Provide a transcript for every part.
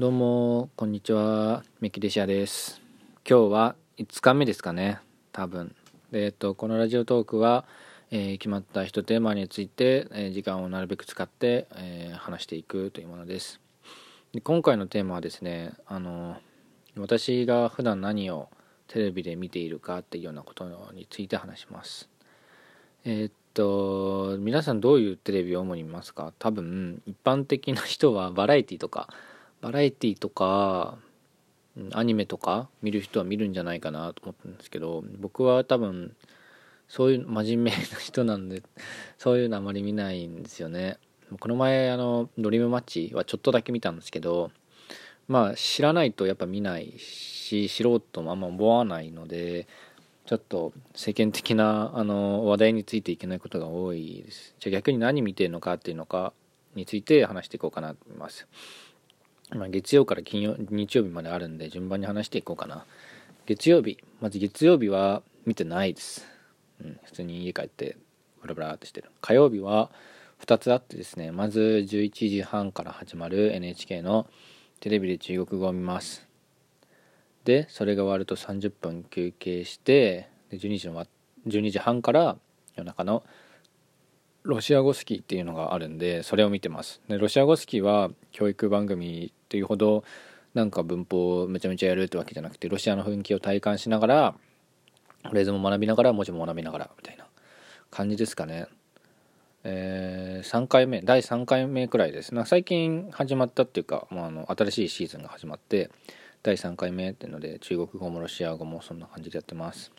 どうもこんにちは。メキデシアです。今日は5日目ですかね。多分。えっとこのラジオトークは、えー、決まった一テーマについて、えー、時間をなるべく使って、え、話していくというものです。で今回のテーマはですねあの私が普段何をテレビで見ているかっていうようなことについて話します。えっと皆さんどういうテレビを主に見ますか？多分一般的な人はバラエティとかバラエティとかアニメとか見る人は見るんじゃないかなと思ったんですけど僕は多分そういう真面目な人なんで そういうのあまり見ないんですよね。この前あのドリームマッチはちょっとだけ見たんですけどまあ知らないとやっぱ見ないし素人もあんま思わないのでちょっと世間的なあの話題についていけないことが多いです。じゃあ逆に何見てるのかっていうのかについて話していこうかなと思います。まあ、月曜から金曜日曜日まであるんで順番に話していこうかな。月曜日まず月曜日は見てないです、うん、普通に家帰ってブラブラってしてる。火曜日は2つあってですねまず11時半から始まる NHK のテレビで中国語を見ます。でそれが終わると30分休憩してで12時の12時半から夜中のロシア語スキーっていうのがあるんでそれを見てます。でロシア語スキーは教育番組っていうほどなんか文法をめちゃめちゃやるってわけじゃなくてロシアの雰囲気を体感しながらフレーズも学びながら文字も学びながらみたいな感じですかね。えー、3回目第3回目くらいです。な最近始まったっていうか、まあ、あの新しいシーズンが始まって第3回目っていうので中国語もロシア語もそんな感じでやってます。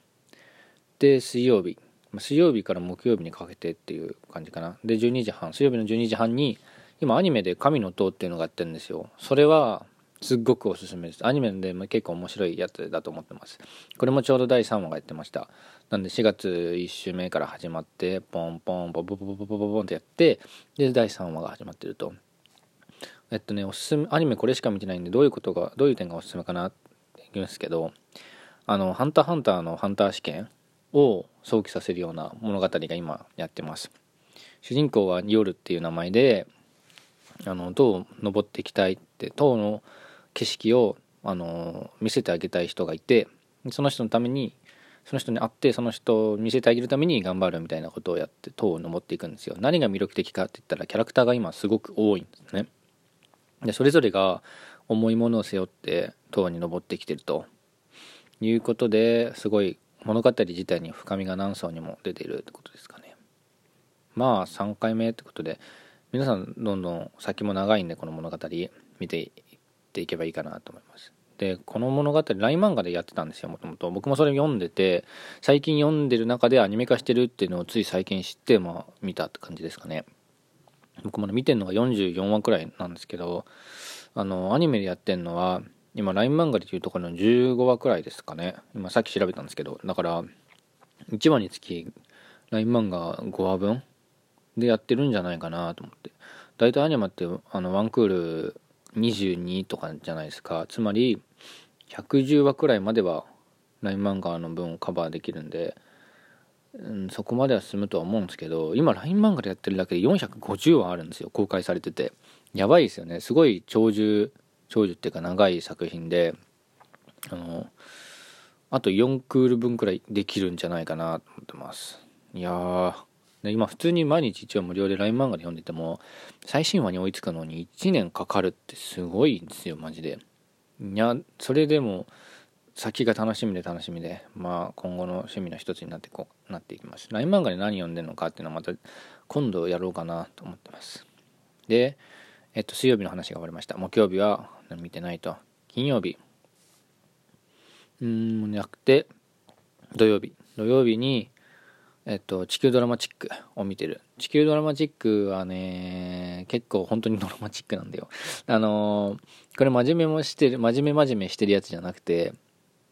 で水曜日。水曜日から木曜日にかけてっていう感じかな。で12時半水曜日の12時半に今アニメで「神の塔」っていうのがやってるんですよ。それはすっごくおすすめです。アニメで結構面白いやつだと思ってます。これもちょうど第3話がやってました。なんで4月1週目から始まってポンポンポンポンポンポンポンポンポンってやってで第3話が始まってると。えっとねおすすめアニメこれしか見てないんでどういうことがどういう点がおすすめかなって言うんですけどあの「ハンターハンター」のハンター試験を想起させるような物語が今やってます。主人公は夜っていう名前であの塔を登っていきたいって塔の景色をあの見せてあげたい人がいてその人のためにその人に会ってその人を見せてあげるために頑張るみたいなことをやって塔を登っていくんですよ。何が魅力的かって言ったらキャラクターが今すごく多いんですね。でそれぞれが重いものを背負って塔に登ってきてるということですごい物語自体に深みが何層にも出ているってことですかね。まあ3回目ってことで皆さんどんどん先も長いんでこの物語見ていっていけばいいかなと思います。でこの物語 LINE 漫画でやってたんですよもともと僕もそれ読んでて最近読んでる中でアニメ化してるっていうのをつい最近知ってまあ見たって感じですかね。僕まだ見てるのが44話くらいなんですけどあのアニメでやってるのは今 LINE 漫画でいうところの15話くらいですかね。今さっき調べたんですけど。だから1話につき LINE 漫画5話分でやってるんじゃないかなと思って。大体アニメってあのワンクール22とかじゃないですか。つまり110話くらいまでは LINE 漫画の分をカバーできるんで、うん、そこまでは進むとは思うんですけど今 LINE 漫画でやってるだけで450話あるんですよ。公開されてて。やばいですよね。すごい長寿長寿っていうか長い作品であのあと4クール分くらいできるんじゃないかなと思ってます。いやー。今普通に毎日一応無料で LINE 漫画で読んでても最新話に追いつくのに1年かかるってすごいんですよマジで。いやそれでも先が楽しみで楽しみでまあ今後の趣味の一つになってこうなっていきます。LINE 漫画で何読んでるのかっていうのはまた今度やろうかなと思ってます。でえっと水曜日の話が終わりました。木曜日は見てないと。金曜日。うーんなくて土曜日。土曜日にえっと地球ドラマチックを見てる。地球ドラマチックはね結構本当にドラマチックなんだよ。あのー、これ真面目もしてる真面目真面目してるやつじゃなくて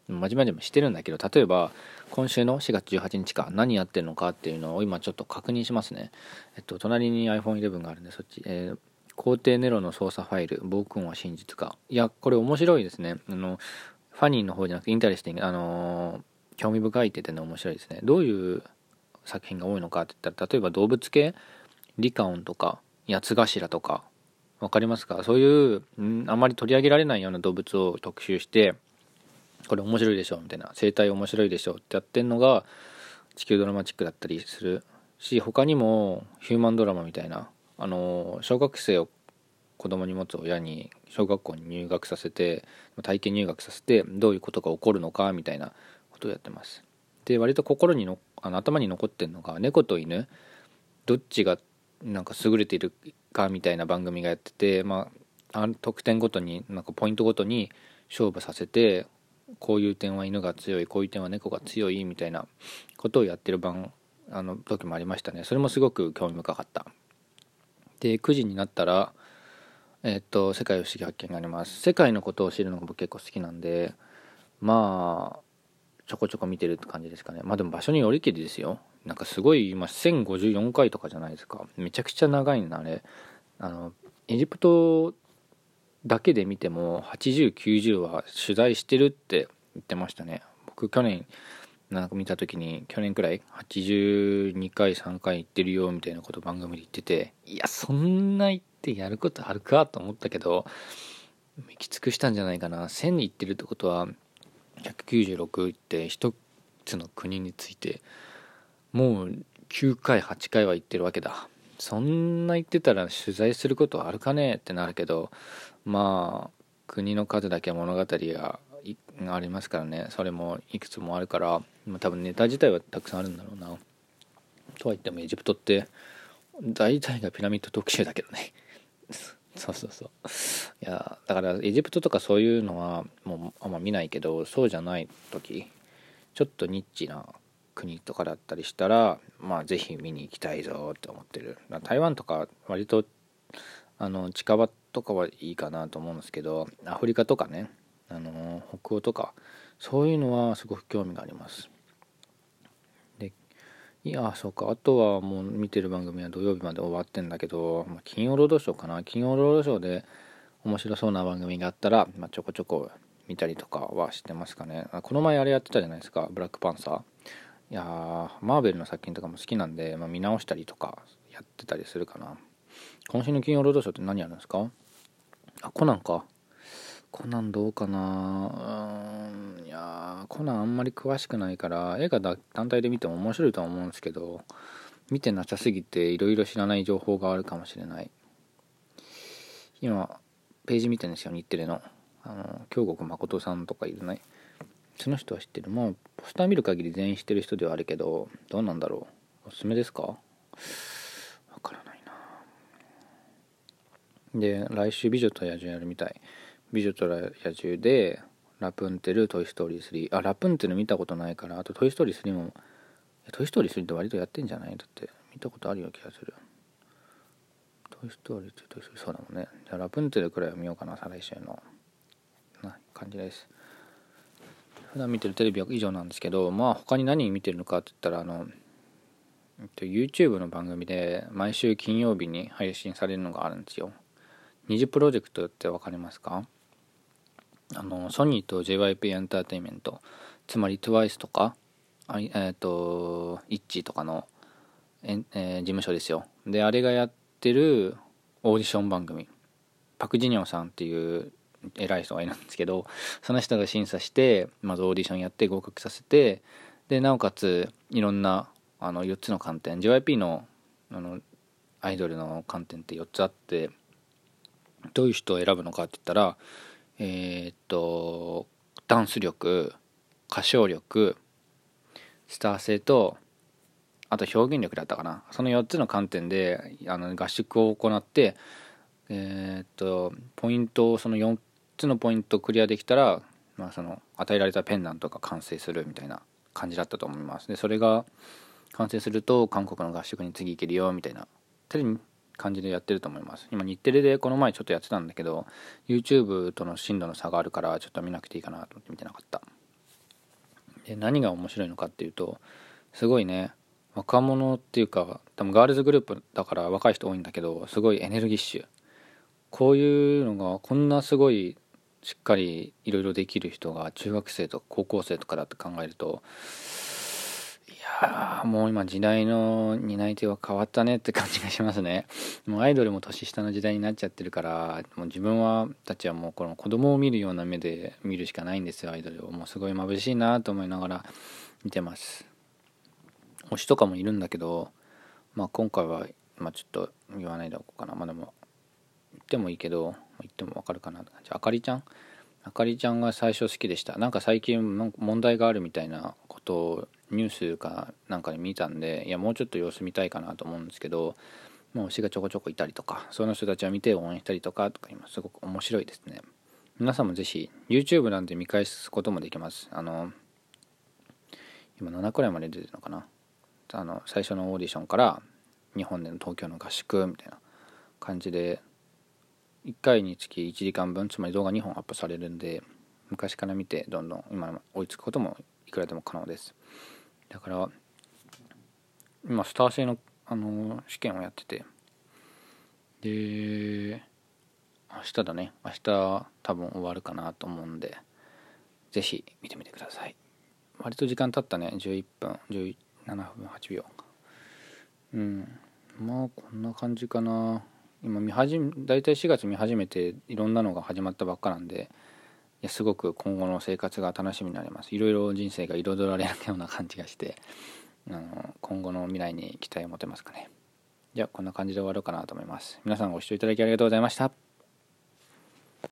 真面目真面目してるんだけど例えば今週の4月18日か何やってるのかっていうのを今ちょっと確認しますね。えっと隣に iPhone11 があるんでそっち、えー皇帝ネロの操作ファイル、暴君は真実か。いや、これ面白いですね。あの、 funny の方じゃなくて interesting、あの、興味深いって言っての面白いですね。どういう作品が多いのかって言ったら、例えば動物系？リカオンとか、八つ頭とか、分かりますか？そういうんあまり取り上げられないような動物を特集してこれ面白いでしょみたいな生態面白いでしょってやってんのが地球ドラマチックだったりするし他にもヒューマンドラマみたいなあの小学生を子供に持つ親に小学校に入学させて体験入学させてどういうことが起こるのかみたいなことをやってます。で割と心にのあの頭に残ってるのが猫と犬どっちがなんか優れているかみたいな番組がやっててまあ得点ごとになんかポイントごとに勝負させてこういう点は犬が強いこういう点は猫が強いみたいなことをやってる番あの時もありましたね。それもすごく興味深かった。で9時になったらえっと「世界不思議発見」があります。世界のことを知るのが僕結構好きなんでまあちょこちょこ見てるって感じですかね。まあでも場所によりきりですよ。なんかすごい今1054回とかじゃないですか。めちゃくちゃ長いんだあれ。あのエジプトだけで見ても8090は取材してるって言ってましたね。僕去年なんか見た時に去年くらい82回3回行ってるよみたいなこと番組で言ってていやそんな行ってやることあるかと思ったけど行き尽くしたんじゃないかな。1000に行ってるってことは196って一つの国についてもう9回8回は行ってるわけだ。そんな言ってたら取材することあるかねってなるけどまあ国の数だけ物語がありますからね。それもいくつもあるから多分ネタ自体はたくさんあるんだろうな。とは言ってもエジプトって大体がピラミッド特集だけどね。そうそうそう。いやだからエジプトとかそういうのはもうあんま見ないけどそうじゃない時ちょっとニッチな国とかだったりしたらまあ是非見に行きたいぞって思ってる。台湾とか割とあの近場とかはいいかなと思うんですけどアフリカとかね。あの北欧とかそういうのはすごく興味があります。でいやそうか。あとはもう見てる番組は土曜日まで終わってんだけど、ま、金曜ロードショーかな。金曜ロードショーで面白そうな番組があったら、まあ、ちょこちょこ見たりとかはしてますかね。この前あれやってたじゃないですか。ブラックパンサー。いやマーベルの作品とかも好きなんで、まあ、見直したりとかやってたりするかな。今週の金曜ロードショーって何やるんですか？あコナンか。コナンどうかな？うんいやコナンあんまり詳しくないから映画単体で見ても面白いとは思うんですけど見てなさすぎていろいろ知らない情報があるかもしれない。今ページ見てるんですよ日テレの。あの京極誠さんとかいるね。その人は知ってる。もうポスター見る限り全員知ってる人ではあるけどどうなんだろう。おすすめですか？わからないな。で来週「美女と野獣」やるみたい。美女と野獣でラプンテルトイ・ストーリー3あラプンテル見たことないからあとトイ・ストーリー3もトイ・ストーリー3って割とやってんじゃない？だって見たことあるような気がする。トイ・ストーリーってトイ・ストーリーそうだもんね。じゃあラプンテルくらいは見ようかな再来週の。な感じです。普段見てるテレビは以上なんですけどまあ他に何見てるのかって言ったらあの YouTube の番組で毎週金曜日に配信されるのがあるんですよ。二次プロジェクトって分かりますか？あのソニーと JYP エンターテインメントつまり TWICE とかえっ、ー、と i t c とかのえ、えー、事務所ですよ。であれがやってるオーディション番組パク・ジニョンさんっていう偉い人がいるんですけどその人が審査してまずオーディションやって合格させてでなおかついろんなあの4つの観点 JYP のあのアイドルの観点って4つあってどういう人を選ぶのかって言ったらえー、っとダンス力歌唱力スター性とあと表現力だったかな。その4つの観点であの合宿を行ってえー、っとポイントをその4つのポイントをクリアできたら、まあ、その与えられたペンダントが完成するみたいな感じだったと思います。でそれが完成すると韓国の合宿に次行けるよみたいな。感じでやってると思います。今日テレでこの前ちょっとやってたんだけど YouTube との深度の差があるからちょっと見なくていいかなと思って見てなかった。で何が面白いのかっていうとすごいね若者っていうか多分ガールズグループだから若い人多いんだけどすごいエネルギッシュ。こういうのがこんなすごいしっかりいろいろできる人が中学生とか高校生とかだって考えるとやもう今時代の担い手は変わったねって感じがしますね。もうアイドルも年下の時代になっちゃってるからもう自分はたちはもうこの子供を見るような目で見るしかないんですよアイドルを。もうすごい眩しいなと思いながら見てます。推しとかもいるんだけどまあ今回はまあちょっと言わないでおこうかな。まあでも言ってもいいけど言ってもわかるかなって感じ。あかりちゃん？あかりちゃんが最初好きでした。なんか最近問題があるみたいなことをニュースかなんかで見たんでいやもうちょっと様子見たいかなと思うんですけどもう推しがちょこちょこいたりとかその人たちを見て応援したりとかとか今すごく面白いですね。皆さんもぜひ YouTube なんで見返すこともできます。あの今7くらいまで出てるのかな？あの最初のオーディションから日本での東京の合宿みたいな感じで1回につき1時間分つまり動画2本アップされるんで昔から見てどんどん今追いつくこともいくらでも可能です。だから今スター制のあの試験をやってて。で明日だね。明日多分終わるかなと思うんで是非見てみてください。割と時間経ったね。11分。17分8秒。うん。まあこんな感じかな。今見始め大体4月見始めていろんなのが始まったばっかなんでやすごく今後の生活が楽しみになります。いろいろ人生が彩られるような感じがしてあの今後の未来に期待を持てますかね。じゃあこんな感じで終わろうかなと思います。皆さんご視聴いただきありがとうございました。